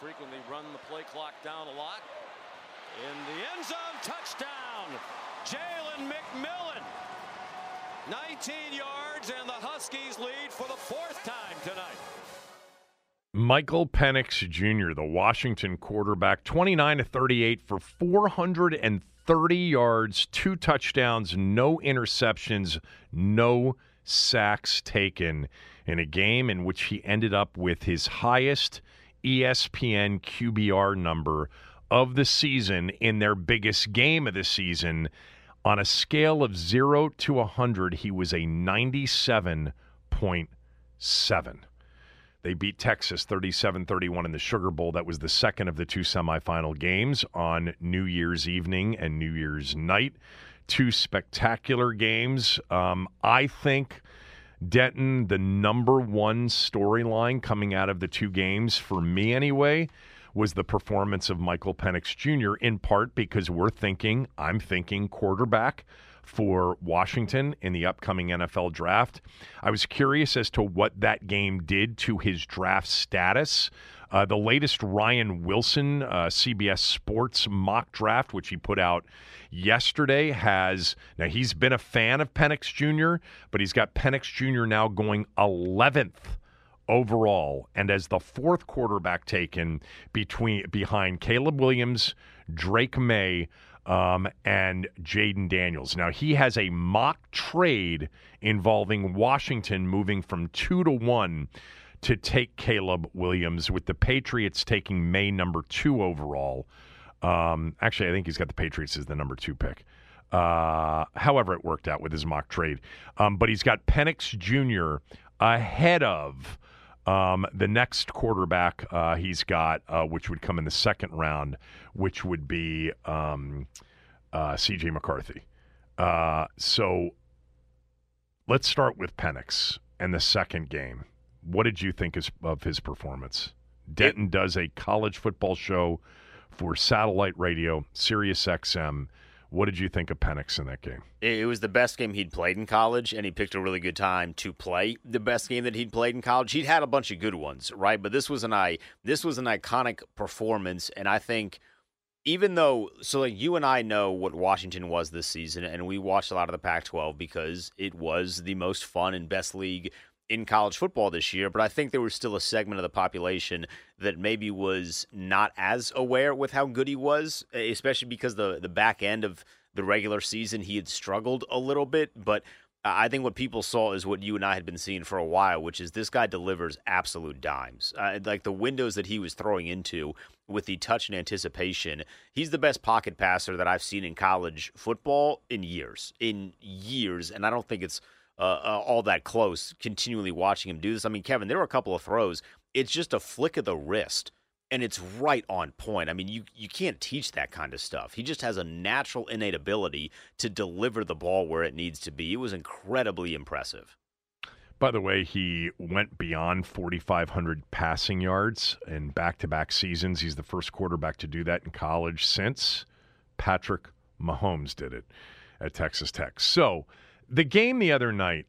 frequently run the play clock down a lot. In the end zone, touchdown, Jalen McMillan. 19 yards, and the Huskies lead for the fourth time tonight. Michael Penix Jr., the Washington quarterback, 29 to 38 for 430 yards, two touchdowns, no interceptions, no sacks taken in a game in which he ended up with his highest ESPN QBR number of the season in their biggest game of the season. On a scale of 0 to 100, he was a 97.7. They beat Texas 37 31 in the Sugar Bowl. That was the second of the two semifinal games on New Year's evening and New Year's night. Two spectacular games. Um, I think. Denton, the number one storyline coming out of the two games, for me anyway, was the performance of Michael Penix Jr., in part because we're thinking, I'm thinking quarterback for Washington in the upcoming NFL draft. I was curious as to what that game did to his draft status. Uh, the latest Ryan Wilson uh, CBS Sports mock draft, which he put out yesterday, has now he's been a fan of Penix Jr., but he's got Penix Jr. now going 11th overall and as the fourth quarterback taken between behind Caleb Williams, Drake Maye, um, and Jayden Daniels. Now, he has a mock trade involving Washington moving from two to one to take Caleb Williams, with the Patriots taking Maye number two overall. Um, actually, I think he's got the Patriots as the number two pick. Uh, however, it worked out with his mock trade. Um, but he's got Penix Jr. ahead of um, the next quarterback uh, he's got, uh, which would come in the second round, which would be um, uh, J.J. McCarthy. Uh, so let's start with Penix and the second game. What did you think of his performance? Denton it, does a college football show for satellite radio, Sirius XM. What did you think of Penix in that game? It was the best game he'd played in college, and he picked a really good time to play the best game that he'd played in college. He'd had a bunch of good ones, right? But this was an I this was an iconic performance, and I think even though so like you and I know what Washington was this season, and we watched a lot of the Pac-12 because it was the most fun and best league in college football this year, but I think there was still a segment of the population that maybe was not as aware with how good he was, especially because the the back end of the regular season he had struggled a little bit, but I think what people saw is what you and I had been seeing for a while, which is this guy delivers absolute dimes. Uh, like the windows that he was throwing into with the touch and anticipation, he's the best pocket passer that I've seen in college football in years. In years. And I don't think it's uh, uh, all that close continually watching him do this. I mean, Kevin, there were a couple of throws. It's just a flick of the wrist and it's right on point. I mean, you you can't teach that kind of stuff. He just has a natural innate ability to deliver the ball where it needs to be. It was incredibly impressive. By the way, he went beyond 4,500 passing yards in back-to-back seasons. He's the first quarterback to do that in college since Patrick Mahomes did it at Texas Tech. So the game the other night,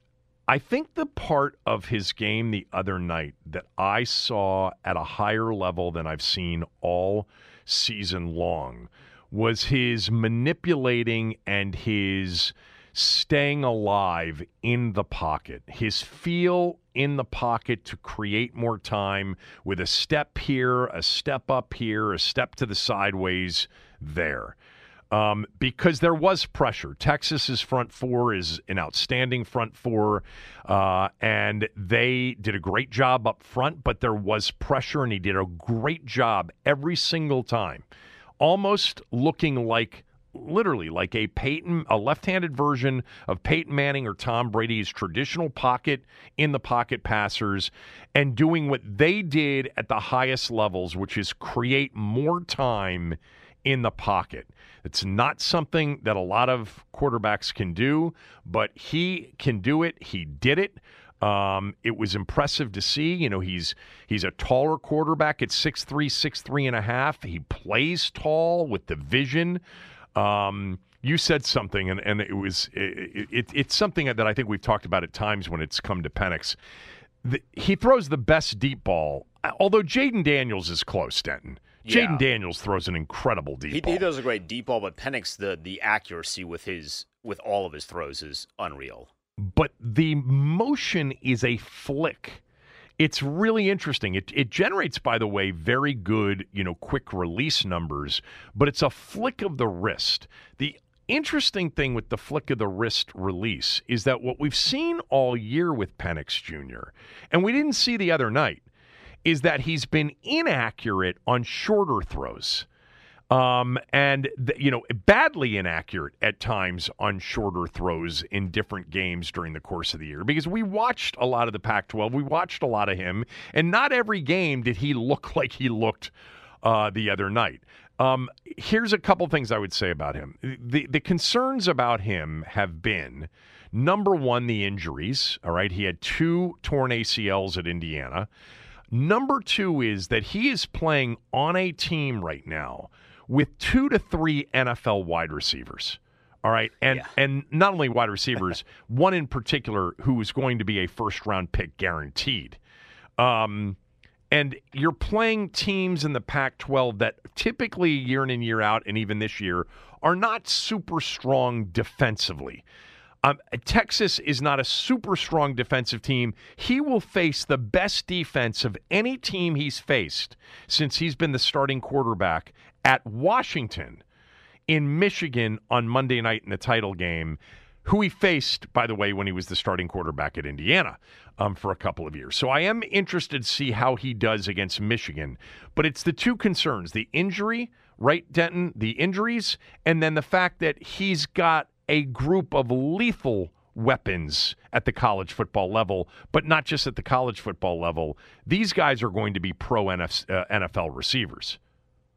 I think the part of his game the other night that I saw at a higher level than I've seen all season long was his manipulating and his staying alive in the pocket, his feel in the pocket to create more time with a step here, a step up here, a step to the sideways there um, because there was pressure. Texas's front four is an outstanding front four, uh, and they did a great job up front, but there was pressure, and he did a great job every single time, almost looking like literally like a Peyton, a left-handed version of Peyton Manning or Tom Brady's traditional pocket in the pocket passers, and doing what they did at the highest levels, which is create more time in the pocket. It's not something that a lot of quarterbacks can do, but he can do it. He did it. Um, it was impressive to see. You know, he's he's a taller quarterback at six three, six three and a half. He plays tall with the vision. Um, you said something, and, and it was it, it, it's something that I think we've talked about at times when it's come to Penix. The, he throws the best deep ball although Jayden Daniels is close, Denton. Yeah. Jayden Daniels throws an incredible deep He, ball. he does a great deep ball, but Penix the the accuracy with his with all of his throws is unreal. but the motion is a flick. It's really interesting. It it generates, by the way, very good, you know, quick release numbers, but it's a flick of the wrist. The interesting thing with the flick of the wrist release is that what we've seen all year with Penix Jr., and we didn't see the other night, is that he's been inaccurate on shorter throws um, and th- you know badly inaccurate at times on shorter throws in different games during the course of the year because we watched a lot of the Pac-12, we watched a lot of him, and not every game did he look like he looked uh, the other night. Um, here's a couple things I would say about him. The the concerns about him have been number one, the injuries. All right, he had two torn ACLs at Indiana. Number two is that he is playing on a team right now with two to three NFL wide receivers. All right, and Yeah. and not only wide receivers, one in particular who is going to be a first round pick guaranteed. Um, and you're playing teams in the Pac-12 that typically year in and year out, and even this year, are not super strong defensively. Um, Texas is not a super strong defensive team. He will face the best defense of any team he's faced since he's been the starting quarterback at Washington in Michigan on Monday night in the title game, who he faced, by the way, when he was the starting quarterback at Indiana um, for a couple of years. So I am interested to see how he does against Michigan. But it's the two concerns the injury, right, Denton? The injuries, and then the fact that he's got a group of lethal weapons at the college football level, but not just at the college football level. These guys are going to be pro uh, NFL receivers.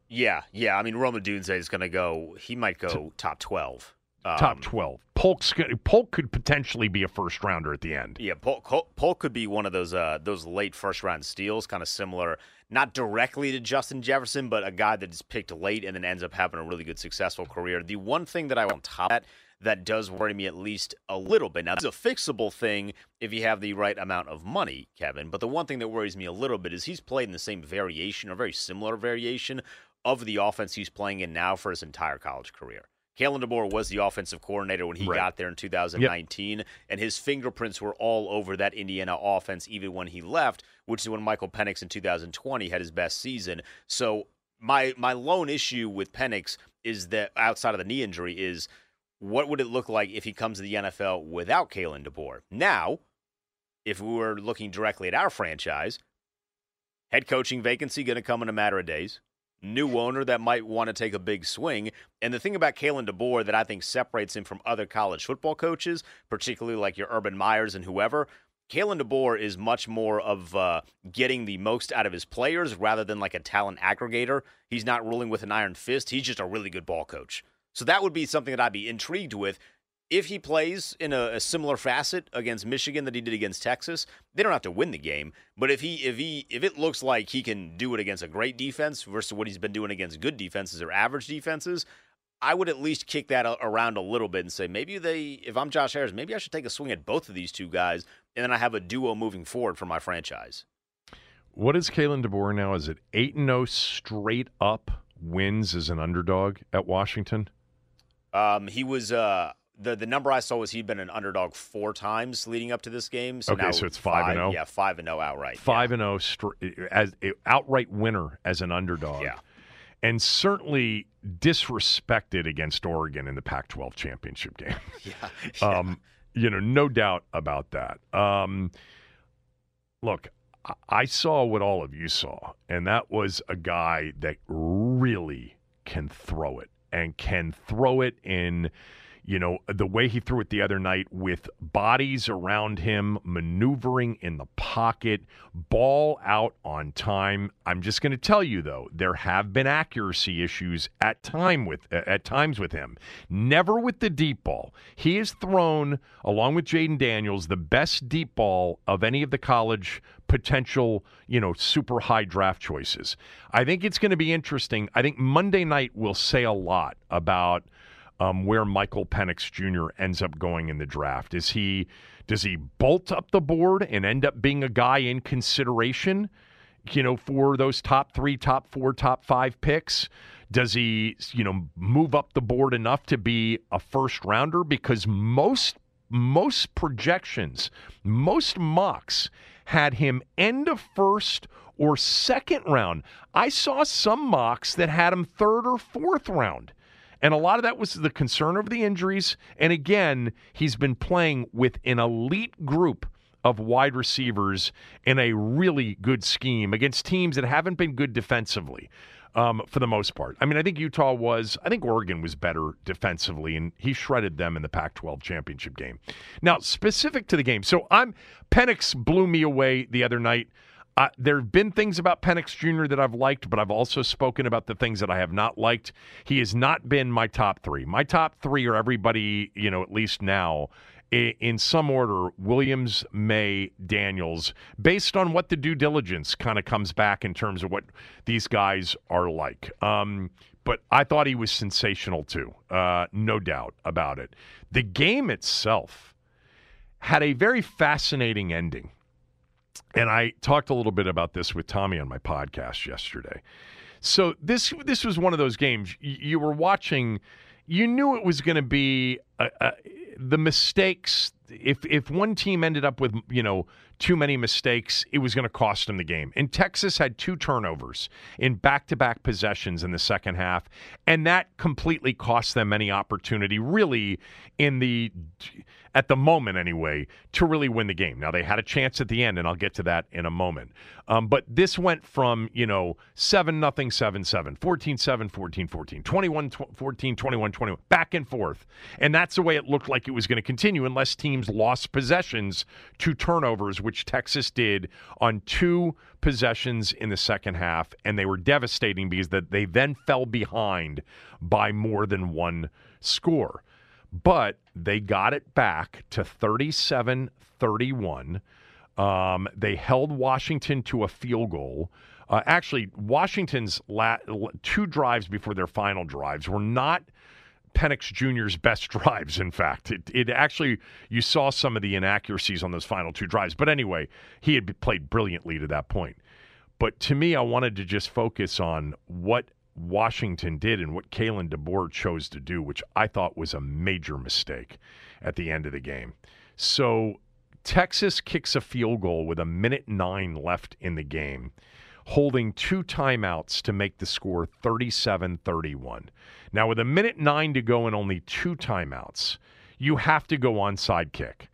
Yeah, yeah. I mean, Rome Odunze is going to go. He might go top twelve. Um, top 12. Polk's gonna, Polk could potentially be a first rounder at the end. Yeah, Polk, Polk- could be one of those uh, those late first round steals, kind of similar, not directly to Justin Jefferson, but a guy that is picked late and then ends up having a really good successful career. The one thing that I want top that that does worry me at least a little bit. Now, it's a fixable thing if you have the right amount of money, Kevin. But the one thing that worries me a little bit is he's played in the same variation or very similar variation of the offense he's playing in now for his entire college career. Kalen DeBoer was the offensive coordinator when he Right. got there in 2019, and his fingerprints were all over that Indiana offense even when he left, which is when Michael Penix in 2020 had his best season. So my my lone issue with Penix is that outside of the knee injury is what would it look like if he comes to the NFL without Kalen DeBoer? Now, if we were looking directly at our franchise, head coaching vacancy going to come in a matter of days. New owner that might want to take a big swing. And the thing about Kalen DeBoer that I think separates him from other college football coaches, particularly like your Urban Meyers and whoever, Kalen DeBoer is much more of uh, getting the most out of his players rather than like a talent aggregator. He's not ruling with an iron fist. He's just a really good ball coach. So that would be something that I'd be intrigued with. If he plays in a, a similar facet against Michigan that he did against Texas, they don't have to win the game. But if he if he if it looks like he can do it against a great defense versus what he's been doing against good defenses or average defenses, I would at least kick that around a little bit and say maybe they if I'm Josh Harris, maybe I should take a swing at both of these two guys and then I have a duo moving forward for my franchise. What is Kalen DeBoer now? Is it 8 0 straight up wins as an underdog at Washington? Um, he was uh the the number I saw was he'd been an underdog four times leading up to this game. So Okay, now so it's five and oh? Yeah, five and zero outright. 5 and 0 str- as a outright winner as an underdog. Yeah. And certainly disrespected against Oregon in the Pac 12 championship game. Yeah, yeah. Um, you know, no doubt about that. Um, look, I saw what all of you saw, and that was a guy that really can throw it and can throw it in. You know, the way he threw it the other night with bodies around him, maneuvering in the pocket, ball out on time. I'm just going to tell you though, there have been accuracy issues at time with at times with him. Never with the deep ball. He has thrown along with Jayden Daniels the best deep ball of any of the college potential, you know, super high draft choices. I think it's going to be interesting. I think Monday night will say a lot about um, where Michael Penix Jr. ends up going in the draft. Is he does he bolt up the board and end up being a guy in consideration? you know, for those top three, top four, top five picks? Does he, you know, move up the board enough to be a first rounder? Because most most projections, most mocks had him end of first or second round. I saw some mocks that had him third or fourth round. And a lot of that was the concern of the injuries. And again, he's been playing with an elite group of wide receivers in a really good scheme against teams that haven't been good defensively um, for the most part. I mean, I think Utah was, I think Oregon was better defensively, and he shredded them in the Pac 12 championship game. Now, specific to the game, so I'm, Penix blew me away the other night. There have been things about Penix Jr. that I've liked, but I've also spoken about the things that I have not liked. He has not been my top three. My top three are everybody, you know, at least now in some order Williams, Maye, Daniels, based on what the due diligence kind of comes back in terms of what these guys are like. Um, but I thought he was sensational too, uh, no doubt about it. The game itself had a very fascinating ending. And I talked a little bit about this with Tommy on my podcast yesterday. So this this was one of those games you were watching. You knew it was going to be a, a, the mistakes if if one team ended up with you know too many mistakes, it was going to cost them the game. And Texas had two turnovers in back-to-back possessions in the second half, and that completely cost them any opportunity really in the at the moment anyway, to really win the game. Now, they had a chance at the end, and I'll get to that in a moment. Um, but this went from, you know, 7 nothing 7 7, 14 7, 14 14, 21 14, 21 21, back and forth. And that's the way it looked like it was going to continue unless teams lost possessions to turnovers, which Texas did on two possessions in the second half. And they were devastating because that they then fell behind by more than one score but they got it back to 37 31. Um, they held Washington to a field goal. Uh, actually, Washington's la- two drives before their final drives were not Penix Jr.'s best drives. In fact, it, it actually you saw some of the inaccuracies on those final two drives. But anyway, he had played brilliantly to that point. But to me, I wanted to just focus on what Washington did and what Kalen DeBoer chose to do, which I thought was a major mistake at the end of the game. So Texas kicks a field goal with a minute nine left in the game, holding two timeouts to make the score 37 31. Now, with a minute nine to go and only two timeouts, you have to go onside kick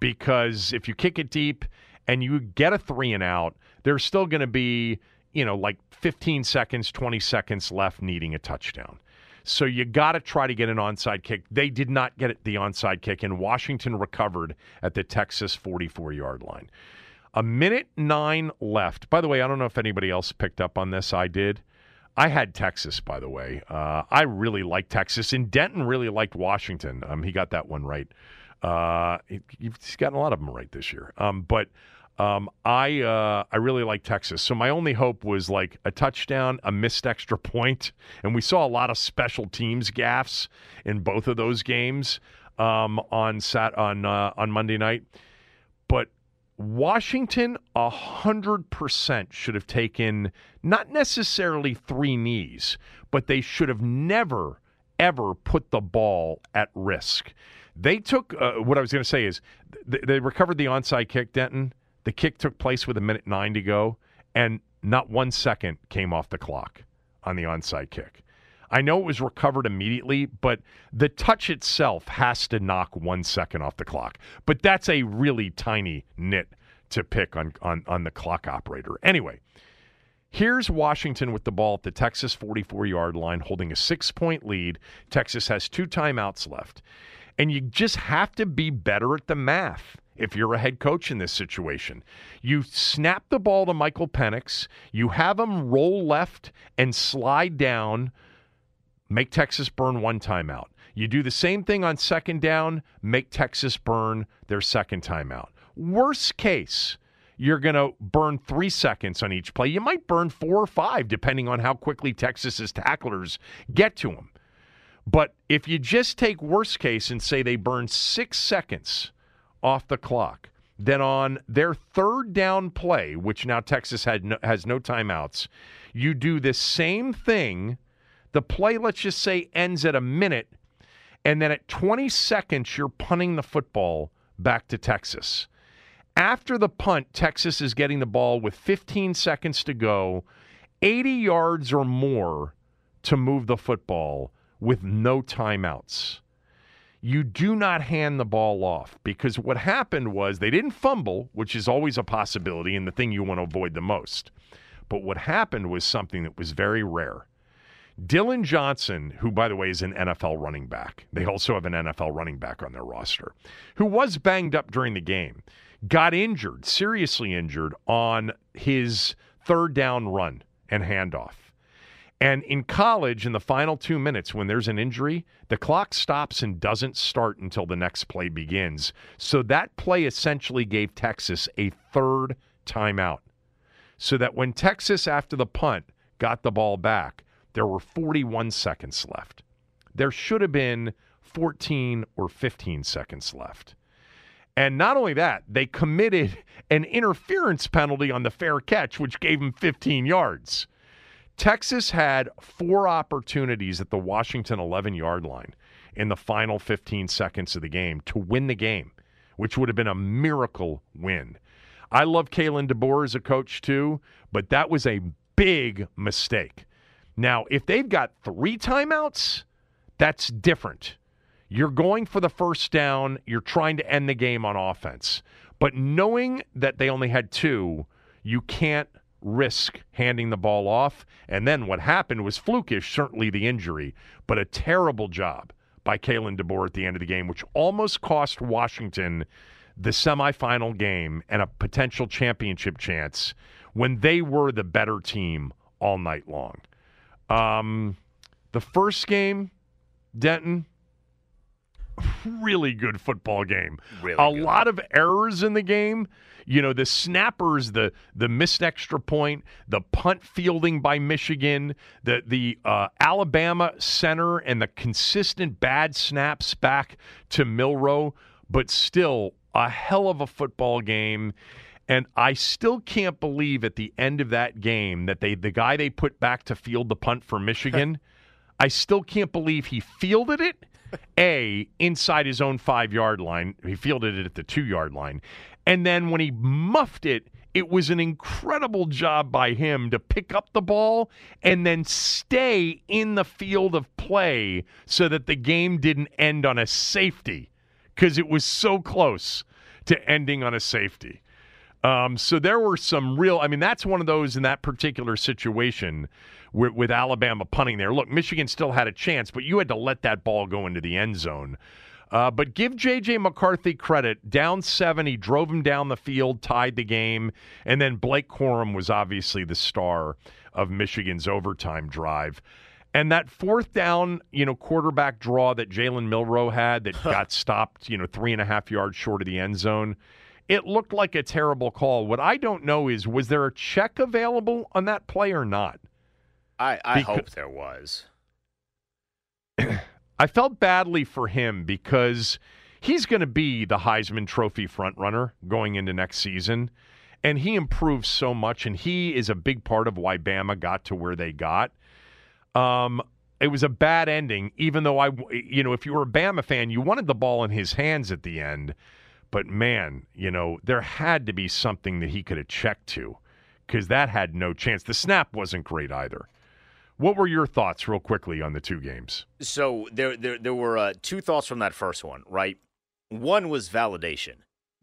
because if you kick it deep and you get a three and out, there's still going to be you know, like 15 seconds, 20 seconds left needing a touchdown. So you got to try to get an onside kick. They did not get the onside kick, and Washington recovered at the Texas 44 yard line. A minute nine left. By the way, I don't know if anybody else picked up on this. I did. I had Texas, by the way. Uh, I really liked Texas, and Denton really liked Washington. Um, he got that one right. Uh, he, he's gotten a lot of them right this year. Um, but um, I uh, I really like Texas. So my only hope was like a touchdown, a missed extra point, and we saw a lot of special teams gaffes in both of those games um, on sat on uh, on Monday night. But Washington hundred percent should have taken not necessarily three knees, but they should have never ever put the ball at risk. They took uh, what I was going to say is th- they recovered the onside kick, Denton the kick took place with a minute nine to go, and not one second came off the clock on the onside kick. I know it was recovered immediately, but the touch itself has to knock one second off the clock. But that's a really tiny nit to pick on, on, on the clock operator. Anyway, here's Washington with the ball at the Texas 44 yard line, holding a six point lead. Texas has two timeouts left. And you just have to be better at the math if you're a head coach in this situation. You snap the ball to Michael Penix, you have him roll left and slide down, make Texas burn one timeout. You do the same thing on second down, make Texas burn their second timeout. Worst case, you're going to burn three seconds on each play. You might burn four or five, depending on how quickly Texas's tacklers get to him. But if you just take worst case and say they burn six seconds, off the clock. then on their third down play, which now Texas had no, has no timeouts, you do the same thing. The play, let's just say, ends at a minute, and then at 20 seconds, you're punting the football back to Texas. After the punt, Texas is getting the ball with 15 seconds to go, 80 yards or more to move the football with no timeouts you do not hand the ball off because what happened was they didn't fumble, which is always a possibility and the thing you want to avoid the most. But what happened was something that was very rare. Dillon Johnson, who, by the way, is an NFL running back, they also have an NFL running back on their roster, who was banged up during the game, got injured, seriously injured, on his third down run and handoff. And in college, in the final two minutes, when there's an injury, the clock stops and doesn't start until the next play begins. So that play essentially gave Texas a third timeout. So that when Texas, after the punt, got the ball back, there were 41 seconds left. There should have been 14 or 15 seconds left. And not only that, they committed an interference penalty on the fair catch, which gave them 15 yards. Texas had four opportunities at the Washington 11 yard line in the final 15 seconds of the game to win the game, which would have been a miracle win. I love Kalen DeBoer as a coach too, but that was a big mistake. Now, if they've got three timeouts, that's different. You're going for the first down, you're trying to end the game on offense. But knowing that they only had two, you can't risk handing the ball off. And then what happened was flukish, certainly the injury, but a terrible job by Kalen DeBoer at the end of the game, which almost cost Washington the semifinal game and a potential championship chance when they were the better team all night long. Um, the first game, Denton, really good football game. Really a good. lot of errors in the game. You know, the snappers, the the missed extra point, the punt fielding by Michigan, the the uh, Alabama center, and the consistent bad snaps back to Milroe, but still a hell of a football game. And I still can't believe at the end of that game that they the guy they put back to field the punt for Michigan, I still can't believe he fielded it. A inside his own five yard line. He fielded it at the two yard line. And then when he muffed it, it was an incredible job by him to pick up the ball and then stay in the field of play so that the game didn't end on a safety because it was so close to ending on a safety. Um, so there were some real. I mean, that's one of those in that particular situation with, with Alabama punting there. Look, Michigan still had a chance, but you had to let that ball go into the end zone. Uh, but give J.J. McCarthy credit. Down seven, he drove him down the field, tied the game, and then Blake Corum was obviously the star of Michigan's overtime drive. And that fourth down, you know, quarterback draw that Jalen Milroe had that got stopped, you know, three and a half yards short of the end zone. It looked like a terrible call. What I don't know is was there a check available on that play or not? I, I Becau- hope there was. I felt badly for him because he's going to be the Heisman Trophy frontrunner going into next season. And he improved so much, and he is a big part of why Bama got to where they got. Um, it was a bad ending, even though I, you know, if you were a Bama fan, you wanted the ball in his hands at the end. But man, you know, there had to be something that he could have checked to because that had no chance. The snap wasn't great either. What were your thoughts, real quickly, on the two games? So there, there, there were uh, two thoughts from that first one, right? One was validation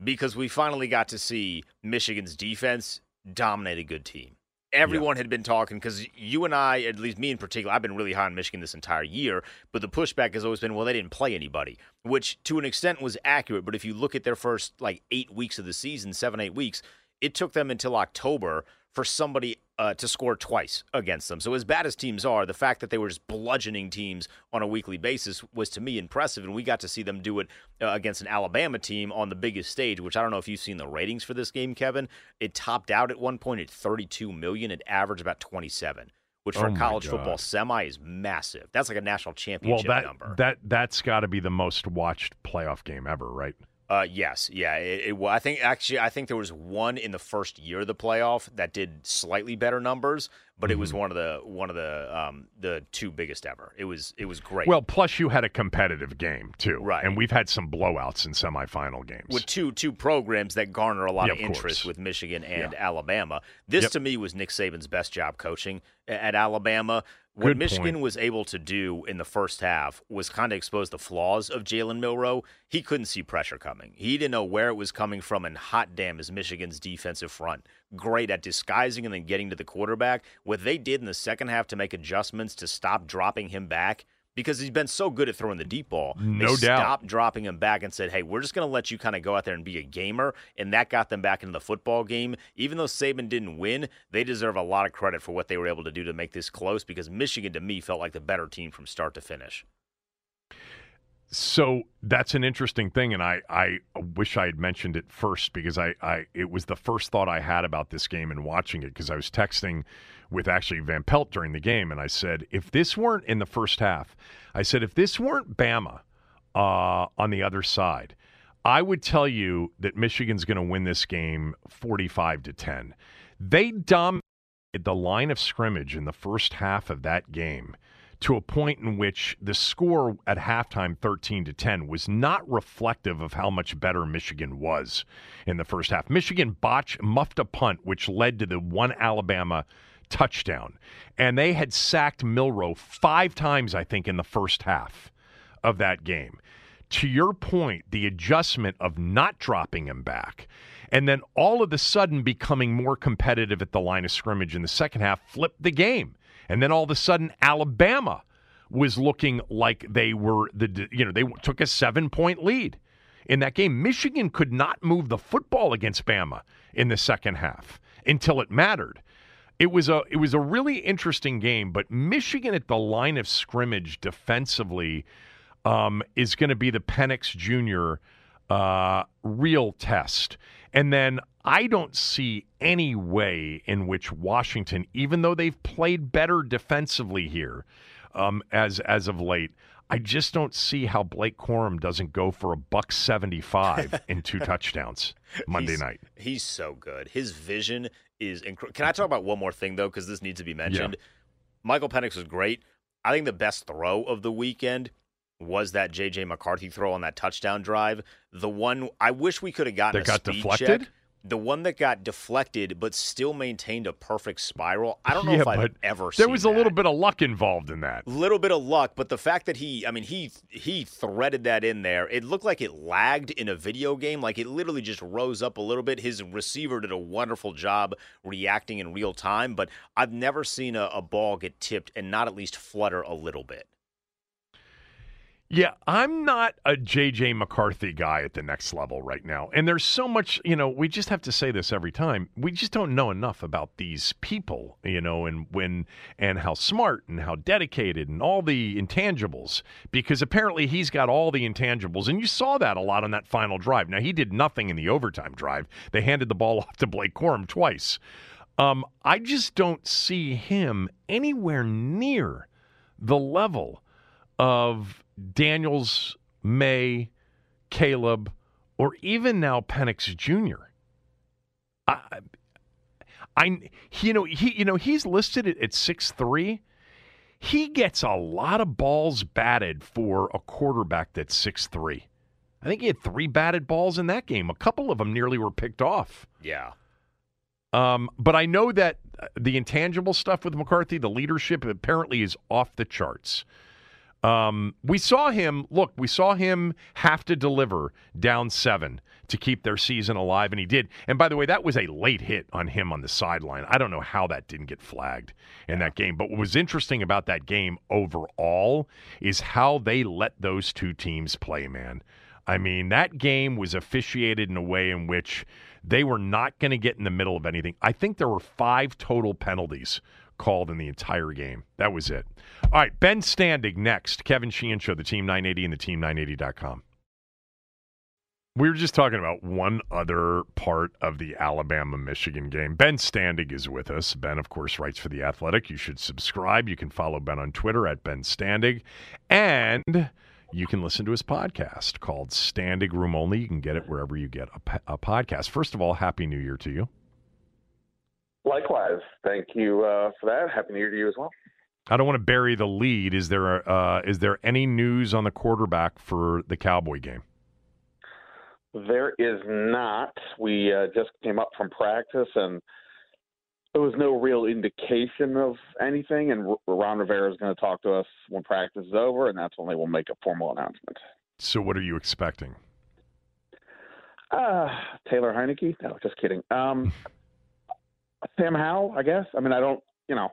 because we finally got to see Michigan's defense dominate a good team. Everyone had been talking because you and I, at least me in particular, I've been really high on Michigan this entire year. But the pushback has always been, well, they didn't play anybody, which to an extent was accurate. But if you look at their first like eight weeks of the season, seven, eight weeks, it took them until October for somebody uh, to score twice against them. So as bad as teams are, the fact that they were just bludgeoning teams on a weekly basis was to me impressive, and we got to see them do it uh, against an Alabama team on the biggest stage. Which I don't know if you've seen the ratings for this game, Kevin. It topped out at one point at 32 million. It averaged about 27. Which for Oh a college God. football semi is massive. That's like a national Well, championship that number. that that's got to be the most watched playoff game ever, right? Uh, yes, yeah. It, it, I think actually, I think there was one in the first year of the playoff that did slightly better numbers, but it was mm-hmm. one of the one of the um, the two biggest ever. It was it was great. Well, plus you had a competitive game too, right? And we've had some blowouts in semifinal games with two two programs that garner a lot yeah, of, of interest with Michigan and yeah. Alabama. This yep. to me was Nick Saban's best job coaching at Alabama. What Michigan point. was able to do in the first half was kind of expose the flaws of Jalen Milroe. He couldn't see pressure coming. He didn't know where it was coming from, and hot damn is Michigan's defensive front great at disguising and then getting to the quarterback. What they did in the second half to make adjustments to stop dropping him back because he's been so good at throwing the deep ball. No they doubt. Stopped dropping him back and said, "Hey, we're just going to let you kind of go out there and be a gamer," and that got them back into the football game. Even though Saban didn't win, they deserve a lot of credit for what they were able to do to make this close. Because Michigan, to me, felt like the better team from start to finish. So that's an interesting thing, and I, I wish I had mentioned it first because I, I it was the first thought I had about this game and watching it because I was texting with actually Van Pelt during the game, and I said if this weren't in the first half, I said if this weren't Bama uh, on the other side, I would tell you that Michigan's going to win this game forty-five to ten. They dominated the line of scrimmage in the first half of that game to a point in which the score at halftime 13 to 10 was not reflective of how much better Michigan was in the first half. Michigan botched muffed a punt which led to the one Alabama touchdown. And they had sacked Milroe 5 times I think in the first half of that game. To your point, the adjustment of not dropping him back and then all of a sudden becoming more competitive at the line of scrimmage in the second half flipped the game and then all of a sudden, Alabama was looking like they were the you know they took a seven point lead in that game. Michigan could not move the football against Bama in the second half until it mattered. It was a it was a really interesting game, but Michigan at the line of scrimmage defensively um, is going to be the Penix Jr. Uh, real test. And then I don't see any way in which Washington, even though they've played better defensively here um, as as of late, I just don't see how Blake Corum doesn't go for a buck seventy five in two touchdowns Monday he's, night. He's so good. His vision is incredible. Can I talk about one more thing though, because this needs to be mentioned? Yeah. Michael Penix was great. I think the best throw of the weekend was that JJ McCarthy throw on that touchdown drive. The one I wish we could have gotten that got deflected. Check the one that got deflected but still maintained a perfect spiral. I don't know yeah, if I've ever There was a that. little bit of luck involved in that. Little bit of luck, but the fact that he I mean he he threaded that in there. It looked like it lagged in a video game, like it literally just rose up a little bit. His receiver did a wonderful job reacting in real time, but I've never seen a, a ball get tipped and not at least flutter a little bit. Yeah, I'm not a JJ McCarthy guy at the next level right now. And there's so much, you know, we just have to say this every time. We just don't know enough about these people, you know, and when and how smart and how dedicated and all the intangibles because apparently he's got all the intangibles and you saw that a lot on that final drive. Now, he did nothing in the overtime drive. They handed the ball off to Blake Corum twice. Um, I just don't see him anywhere near the level of Daniels, Maye, Caleb, or even now Penix Jr. I, I, you know, he, you know, he's listed at, at six three. He gets a lot of balls batted for a quarterback that's six three. I think he had three batted balls in that game. A couple of them nearly were picked off. Yeah. Um, but I know that the intangible stuff with McCarthy, the leadership apparently is off the charts. Um, we saw him, look, we saw him have to deliver down seven to keep their season alive, and he did. And by the way, that was a late hit on him on the sideline. I don't know how that didn't get flagged in that game. But what was interesting about that game overall is how they let those two teams play, man. I mean, that game was officiated in a way in which they were not going to get in the middle of anything. I think there were five total penalties called in the entire game. That was it. All right, Ben Standig next. Kevin Sheehan Show, the Team 980 and the Team980.com. We were just talking about one other part of the Alabama Michigan game. Ben Standig is with us. Ben, of course, writes for The Athletic. You should subscribe. You can follow Ben on Twitter at Ben Standig. And you can listen to his podcast called Standig Room Only. You can get it wherever you get a, a podcast. First of all, Happy New Year to you. Likewise. Thank you uh, for that. Happy New Year to you as well. I don't want to bury the lead. Is there uh, is there any news on the quarterback for the Cowboy game? There is not. We uh, just came up from practice, and there was no real indication of anything. And Ron Rivera is going to talk to us when practice is over, and that's when they will make a formal announcement. So, what are you expecting? Uh, Taylor Heinicke? No, just kidding. Um, Sam Howell, I guess. I mean, I don't, you know,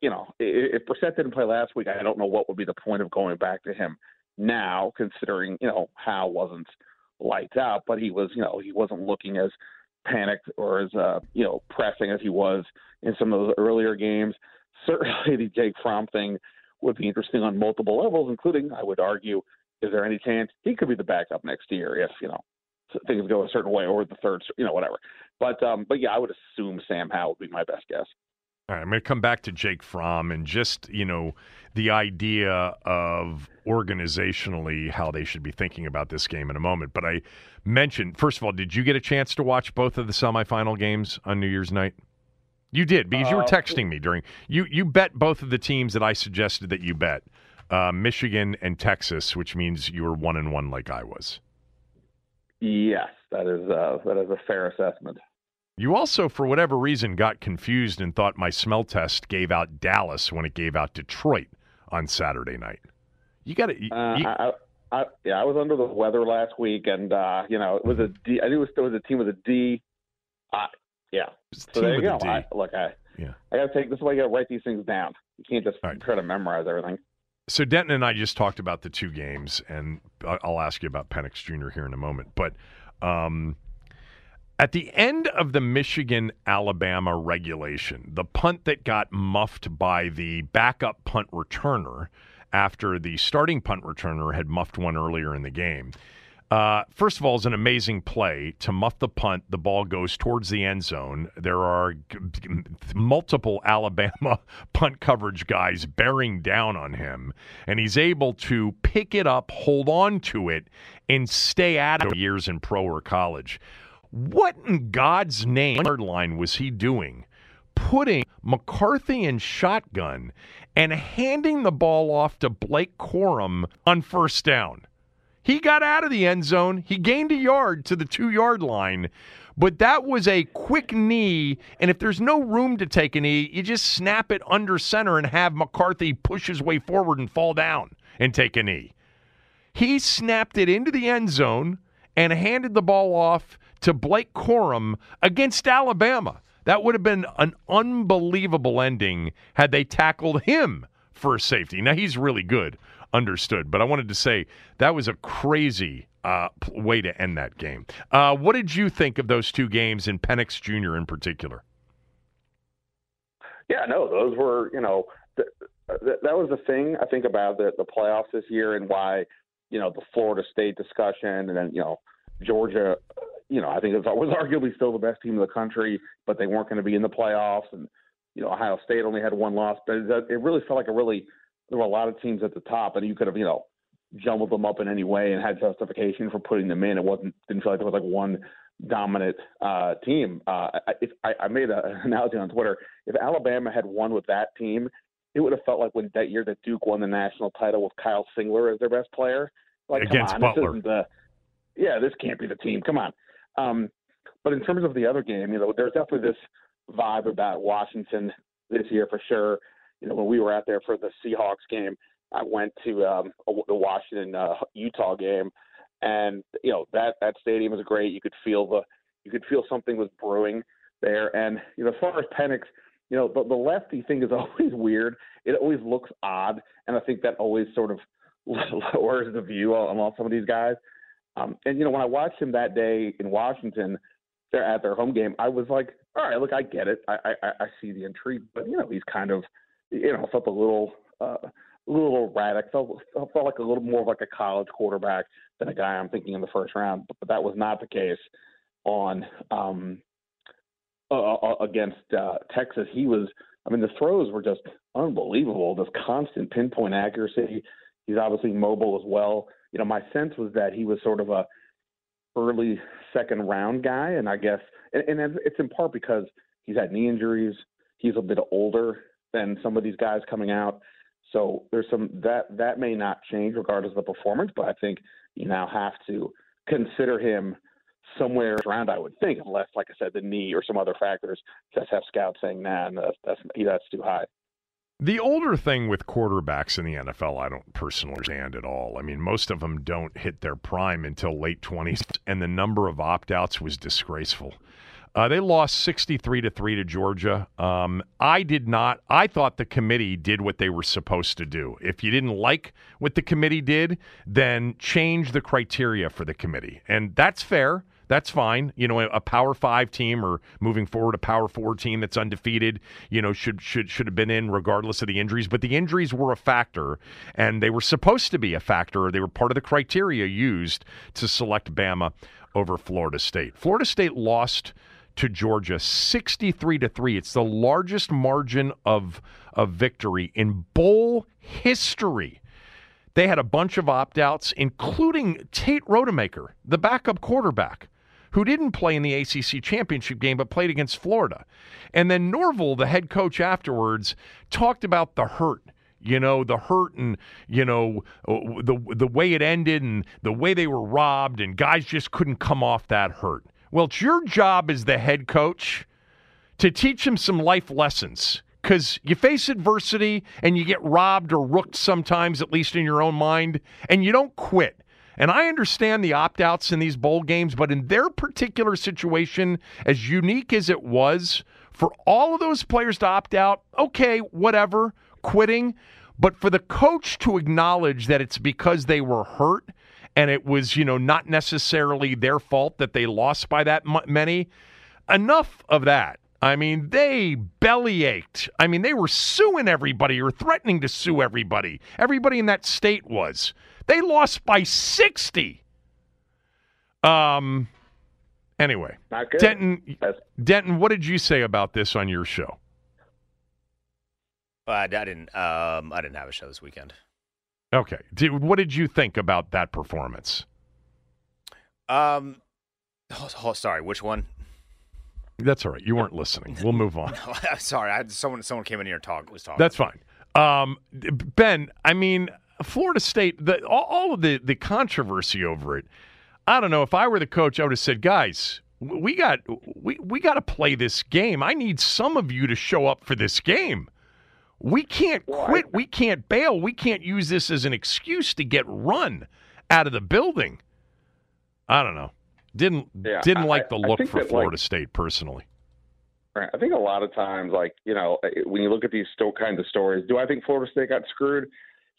you know, if Brissett didn't play last week, I don't know what would be the point of going back to him now, considering you know Howell wasn't lights out, but he was, you know, he wasn't looking as panicked or as uh, you know pressing as he was in some of those earlier games. Certainly, the Jake Fromm thing would be interesting on multiple levels, including, I would argue, is there any chance he could be the backup next year if you know things go a certain way or the third, you know, whatever. But um, but yeah, I would assume Sam Howell would be my best guess. All right, I'm going to come back to Jake Fromm and just, you know, the idea of organizationally how they should be thinking about this game in a moment. But I mentioned, first of all, did you get a chance to watch both of the semifinal games on New Year's night? You did because you were uh, texting me during you you bet both of the teams that I suggested that you bet, uh, Michigan and Texas, which means you were one and one like I was. Yes, that is uh, that is a fair assessment. You also, for whatever reason, got confused and thought my smell test gave out Dallas when it gave out Detroit on Saturday night. You got to. Uh, I, I, yeah, I was under the weather last week, and uh, you know it was a D. I knew it was, it was a team with a D. Uh, yeah. So there you go. I, look, I yeah. I got to take this is why you got to write these things down. You can't just right. try to memorize everything. So Denton and I just talked about the two games, and I'll ask you about Penix Jr. here in a moment, but. Um, at the end of the Michigan Alabama regulation, the punt that got muffed by the backup punt returner after the starting punt returner had muffed one earlier in the game. Uh, first of all, it's an amazing play to muff the punt. The ball goes towards the end zone. There are g- g- multiple Alabama punt coverage guys bearing down on him, and he's able to pick it up, hold on to it, and stay at it years in pro or college. What in God's name line was he doing? Putting McCarthy in shotgun and handing the ball off to Blake Corum on first down. He got out of the end zone. He gained a yard to the two yard line, but that was a quick knee. And if there's no room to take a knee, you just snap it under center and have McCarthy push his way forward and fall down and take a knee. He snapped it into the end zone and handed the ball off to Blake Corum against Alabama. That would have been an unbelievable ending had they tackled him for safety. Now, he's really good, understood. But I wanted to say that was a crazy uh, way to end that game. Uh, what did you think of those two games and Penix Jr. in particular? Yeah, no, those were, you know, th- th- that was the thing I think about the, the playoffs this year and why, you know, the Florida State discussion and then, you know, Georgia you know, I think it was arguably still the best team in the country, but they weren't going to be in the playoffs. And, you know, Ohio State only had one loss. But it really felt like a really, there were a lot of teams at the top, and you could have, you know, jumbled them up in any way and had justification for putting them in. It wasn't, didn't feel like there was like one dominant uh, team. Uh, if, I, I made an analogy on Twitter. If Alabama had won with that team, it would have felt like when that year that Duke won the national title with Kyle Singler as their best player. Like, Against come on, Butler. This isn't the, yeah, this can't be the team. Come on. Um, but in terms of the other game, you know, there's definitely this vibe about Washington this year for sure. You know, when we were out there for the Seahawks game, I went to um, the Washington uh, Utah game, and you know that that stadium was great. You could feel the you could feel something was brewing there. And you know, as far as Penix, you know, the, the lefty thing is always weird. It always looks odd, and I think that always sort of lowers the view on, on some of these guys. Um, and you know, when I watched him that day in Washington, they're at their home game, I was like, all right, look, I get it, I I, I see the intrigue, but you know, he's kind of, you know, felt a little. Uh, a little erratic. Felt felt like a little more like a college quarterback than a guy I'm thinking in the first round. But, but that was not the case on um, uh against uh, Texas. He was. I mean, the throws were just unbelievable. This constant pinpoint accuracy He's obviously mobile as well. You know, my sense was that he was sort of a early second round guy, and I guess, and, and it's in part because he's had knee injuries. He's a bit older than some of these guys coming out. So there's some that that may not change regardless of the performance, but I think you now have to consider him somewhere around. I would think, unless, like I said, the knee or some other factors. Just have scouts saying, "Nah, no, that's that's, that's too high." The older thing with quarterbacks in the NFL, I don't personally understand at all. I mean, most of them don't hit their prime until late 20s, and the number of opt outs was disgraceful. Uh, they lost 63 to 3 to Georgia. Um, I did not. I thought the committee did what they were supposed to do. If you didn't like what the committee did, then change the criteria for the committee. And that's fair. That's fine. You know, a Power Five team or moving forward a Power Four team that's undefeated, you know, should should should have been in regardless of the injuries. But the injuries were a factor, and they were supposed to be a factor. They were part of the criteria used to select Bama over Florida State. Florida State lost to Georgia 63 to 3. It's the largest margin of of victory in bowl history. They had a bunch of opt-outs including Tate Rodemaker, the backup quarterback who didn't play in the ACC championship game but played against Florida. And then Norvell, the head coach afterwards, talked about the hurt you know the hurt and you know uh, the the way it ended and the way they were robbed and guys just couldn't come off that hurt. Well, it's your job as the head coach to teach them some life lessons because you face adversity and you get robbed or rooked sometimes, at least in your own mind, and you don't quit. And I understand the opt outs in these bowl games, but in their particular situation, as unique as it was, for all of those players to opt out, okay, whatever, quitting. But for the coach to acknowledge that it's because they were hurt and it was, you know, not necessarily their fault that they lost by that many, enough of that. I mean, they belly ached. I mean, they were suing everybody or threatening to sue everybody. Everybody in that state was. They lost by 60. Um anyway. Denton. Denton, what did you say about this on your show? Uh, I didn't um I didn't have a show this weekend. Okay. Did, what did you think about that performance? Um oh, oh, sorry, which one? That's all right. You weren't listening. We'll move on. no, sorry. I had someone someone came in here and talk was talking. That's fine. Um, ben, I mean, Florida State, the, all, all of the, the controversy over it, I don't know. If I were the coach, I would have said, guys, we got we, we got to play this game. I need some of you to show up for this game. We can't quit. We can't bail. We can't use this as an excuse to get run out of the building. I don't know. Didn't yeah, didn't like the look for Florida like, State personally. I think a lot of times, like you know, eh, when you look at these sto- kinds of stories, do I think Florida State got screwed?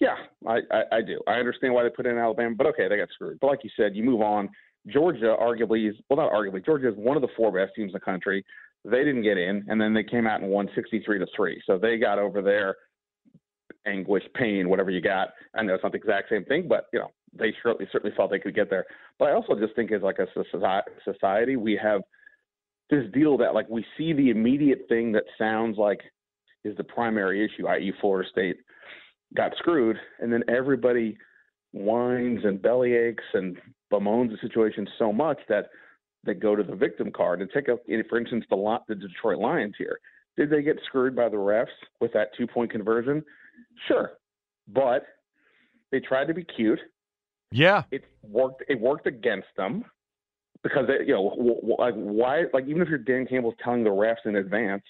Yeah, I, I, I do. I understand why they put in Alabama, but okay, they got screwed. But like you said, you move on. Georgia, arguably, is well, not arguably, Georgia is one of the four best teams in the country. They didn't get in, and then they came out and won 63 to three. So they got over their anguish, pain, whatever you got. I know it's not the exact same thing, but you know they certainly certainly felt they could get there. But I also just think as like a society, we have this deal that like we see the immediate thing that sounds like is the primary issue, i.e., Florida State got screwed, and then everybody whines and belly aches and bemoans the situation so much that they go to the victim card and take a, for instance, the the Detroit Lions here. Did they get screwed by the refs with that two point conversion? Sure, but they tried to be cute. Yeah, it worked. It worked against them because they, you know, like why? Like even if you're Dan Campbell's telling the refs in advance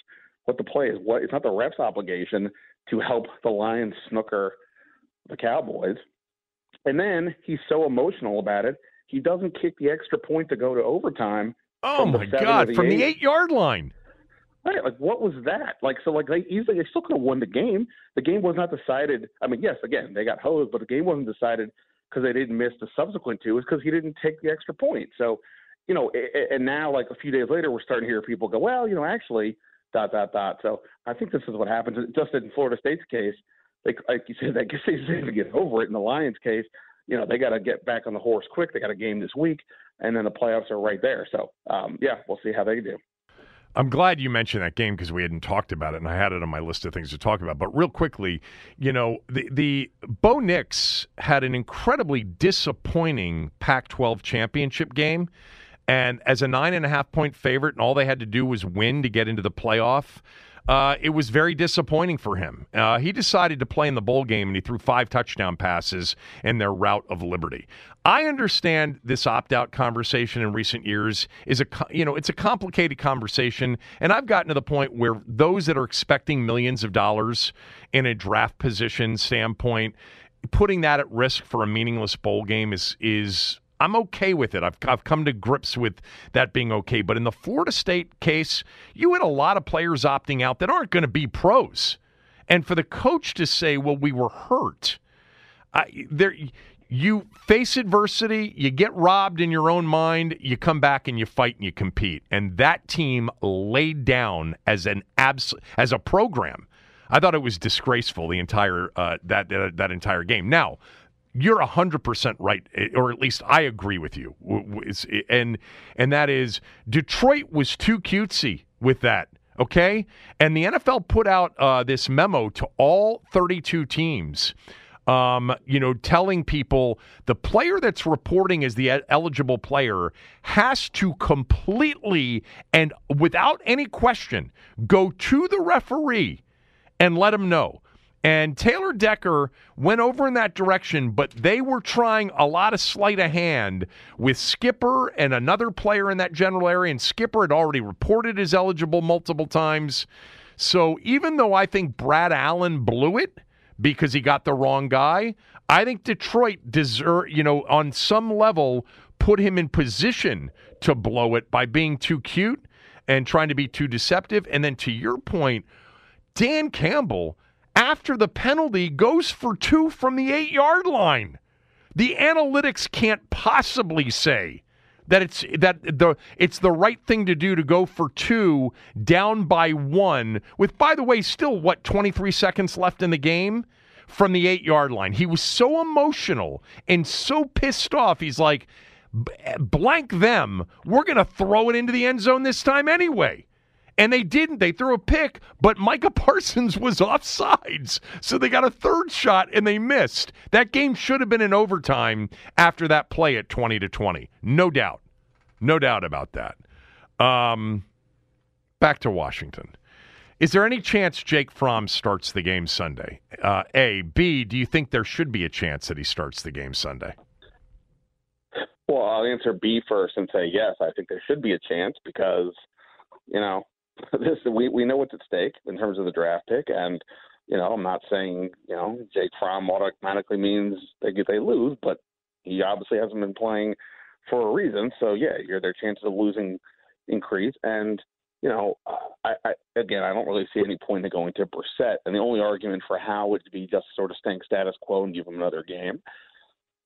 what the play is, what it's not the refs' obligation to help the Lions snooker the Cowboys. And then he's so emotional about it, he doesn't kick the extra point to go to overtime. Oh my God! The from eight. the eight yard line. Right, like what was that? Like so, like they easily they still could have won the game. The game was not decided. I mean, yes, again they got hosed, but the game wasn't decided because they didn't miss the subsequent two. It's because he didn't take the extra point. So, you know, and now like a few days later, we're starting to hear people go, well, you know, actually, dot dot dot. So I think this is what happens. Just in Florida State's case, they like you said, I guess they seem to get over it. In the Lions' case, you know, they got to get back on the horse quick. They got a game this week, and then the playoffs are right there. So um, yeah, we'll see how they do. I'm glad you mentioned that game because we hadn't talked about it, and I had it on my list of things to talk about. But real quickly, you know, the the Bo Nix had an incredibly disappointing Pac-12 championship game, and as a nine and a half point favorite, and all they had to do was win to get into the playoff. Uh, it was very disappointing for him. Uh, he decided to play in the bowl game and he threw five touchdown passes in their rout of liberty. I understand this opt-out conversation in recent years is a you know it's a complicated conversation, and I've gotten to the point where those that are expecting millions of dollars in a draft position standpoint, putting that at risk for a meaningless bowl game is is I'm okay with it. I've, I've come to grips with that being okay. But in the Florida State case, you had a lot of players opting out that aren't going to be pros. And for the coach to say, well, we were hurt, I, there, you face adversity, you get robbed in your own mind, you come back and you fight and you compete. And that team laid down as an abs- as a program. I thought it was disgraceful the entire uh, that, that that entire game. Now, you're 100% right eh, or at least I agree with you and and that is Detroit was too cutesy with that okay and the NFL put out uh, this memo to all 32 teams um, you know, telling people the player that's reporting as the eligible player has to completely and without any question go to the referee and let him know. And Taylor Decker went over in that direction, but they were trying a lot of sleight of hand with Skipper and another player in that general area. And Skipper had already reported as eligible multiple times. So even though I think Brad Allen blew it because he got the wrong guy, I think Detroit deserve, you know, on some level, put him in position to blow it by being too cute and trying to be too deceptive. And then to your point, Dan Campbell after the penalty goes for two from the eight yard line. The analytics can't possibly say that it's that the it's the right thing to do to go for two down by one with by the way still what 23 seconds left in the game from the 8 yard line. He was so emotional and so pissed off. He's like blank them. We're going to throw it into the end zone this time anyway. And they didn't. They threw a pick, but Micah Parsons was offsides. So they got a third shot and they missed. That game should have been in overtime after that play at 20 to 20. No doubt. No doubt about that. Um, back to Washington. Is there any chance Jake Fromm starts the game Sunday? Uh, a. B. Do you think there should be a chance that he starts the game Sunday? Well, I'll answer B first and say yes. I think there should be a chance because, you know, this we we know what's at stake in terms of the draft pick, and you know I'm not saying you know Jake Fromm automatically means they get they lose, but he obviously hasn't been playing for a reason. So yeah, your their chances of losing increase, and you know I, I again I don't really see any point in going to Brissett, and the only argument for Howell would be just sort of staying status quo and give him another game,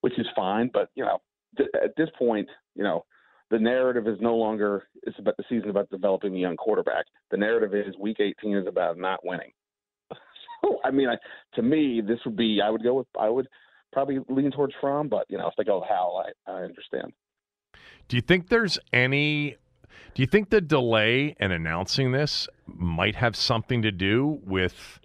which is fine, but you know th- at this point you know the narrative is no longer it's about the season about developing a young quarterback. The narrative is week 18 is about not winning. so I mean, I, to me, this would be I would go with I would probably lean towards Fromm, but you know, if they go Howell, I, I understand. Do you think there's any? Do you think the delay in announcing this might have something to do with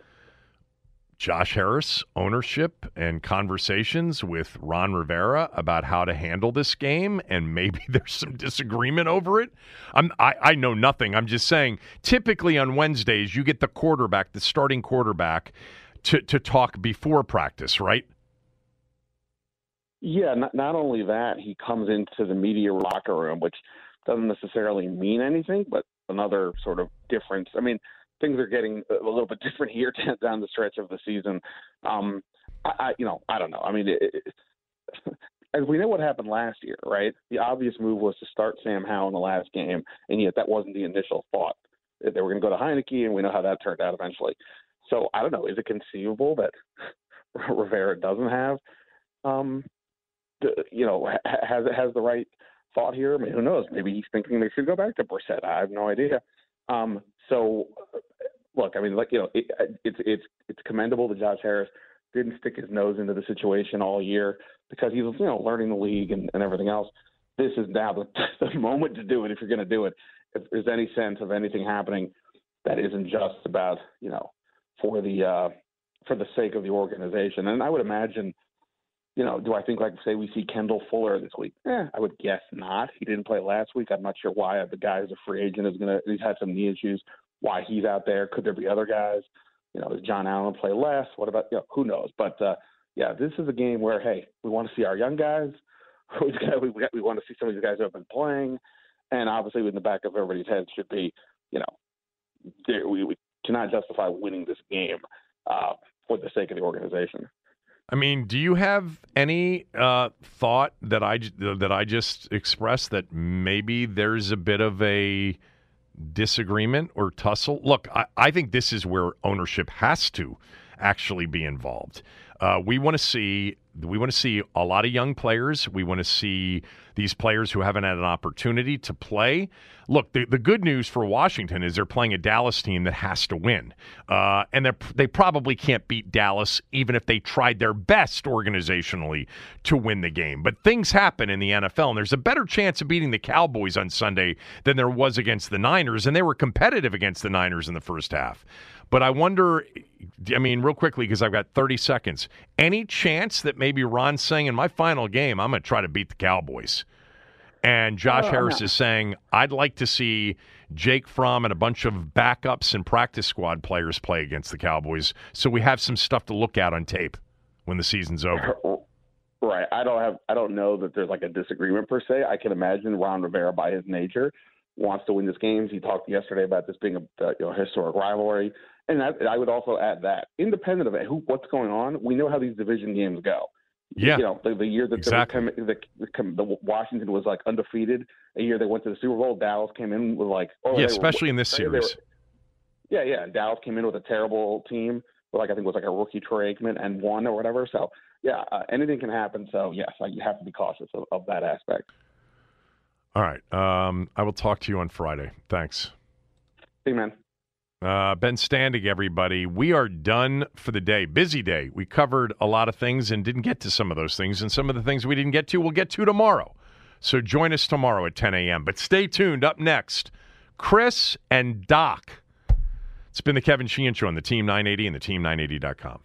Josh Harris ownership and conversations with Ron Rivera about how to handle this game, and maybe there's some disagreement over it. I'm, I, I know nothing. I'm just saying. Typically on Wednesdays, you get the quarterback, the starting quarterback, to to talk before practice, right? Yeah. Not, not only that, he comes into the media locker room, which doesn't necessarily mean anything, but another sort of difference. I mean things are getting a little bit different here down the stretch of the season. Um, I, I you know, I don't know. I mean, it, it, as we know what happened last year, right? The obvious move was to start Sam Howell in the last game, and yet that wasn't the initial thought. They were going to go to Heinicke, and we know how that turned out eventually. So I don't know. Is it conceivable that Rivera doesn't have, um, the, you know, has has the right thought here? I mean, who knows? Maybe he's thinking they should go back to Brissett. I have no idea. Um, so look, I mean, like you know, it, it's it's it's commendable that Josh Harris didn't stick his nose into the situation all year because he was you know learning the league and, and everything else. This is now the, the moment to do it if you're going to do it. if there's any sense of anything happening that isn't just about you know for the uh, for the sake of the organization. And I would imagine, you know, do I think like say we see Kendall Fuller this week? Eh, I would guess not. He didn't play last week. I'm not sure why the guy is a free agent is gonna. He's had some knee issues. Why he's out there? Could there be other guys? You know, does John Allen play less? What about you know, who knows? But uh, yeah, this is a game where hey, we want to see our young guys. We, want to see some of these guys who have been playing, and obviously in the back of everybody's head should be, you know, we, we cannot justify winning this game uh, for the sake of the organization. I mean, do you have any uh, thought that I that I just expressed that maybe there's a bit of a disagreement or tussle? Look, I, I think this is where ownership has to actually be involved. Uh, we want to see we want to see a lot of young players. We want to see these players who haven't had an opportunity to play. Look, the, the good news for Washington is they're playing a Dallas team that has to win. Uh, and they probably can't beat Dallas even if they tried their best organizationally to win the game. But things happen in the NFL, and there's a better chance of beating the Cowboys on Sunday than there was against the Niners, and they were competitive against the Niners in the first half. But I wonder, I mean, real quickly, because I've got 30 seconds, any chance that maybe Ron's saying in my final game, I'm going to try to beat the Cowboys? And Josh oh, Harris is saying, I'd like to see Jake Fromm and a bunch of backups and practice squad players play against the Cowboys so we have some stuff to look at on tape when the season's over. Right. I don't have I don't know that there's like a disagreement per se. I can imagine Ron Rivera by his nature wants to win this game. He talked yesterday about this being a uh, you know, historic rivalry. And I, I would also add that, independent of who, what's going on, we know how these division games go. Yeah, you know the, the year that exactly. the, the, the, Washington was like undefeated. A year they went to the Super Bowl, Dallas came in with like oh yeah, especially were, in this series. Were, yeah, yeah, and Dallas came in with a terrible team, like I think it was like a rookie Troy Aikman and won or whatever. So yeah, uh, anything can happen. So yes, like, you have to be cautious of, of that aspect. All right, um, I will talk to you on Friday. Thanks. See you, man. Uh, ben Standig, everybody. We are done for the day. Busy day. We covered a lot of things and didn't get to some of those things. And some of the things we didn't get to, we'll get to tomorrow. So join us tomorrow at 10 a.m. But stay tuned. Up next, Chris and Doc. It's been the Kevin Sheehan Show on the Team 980 and the Team980.com.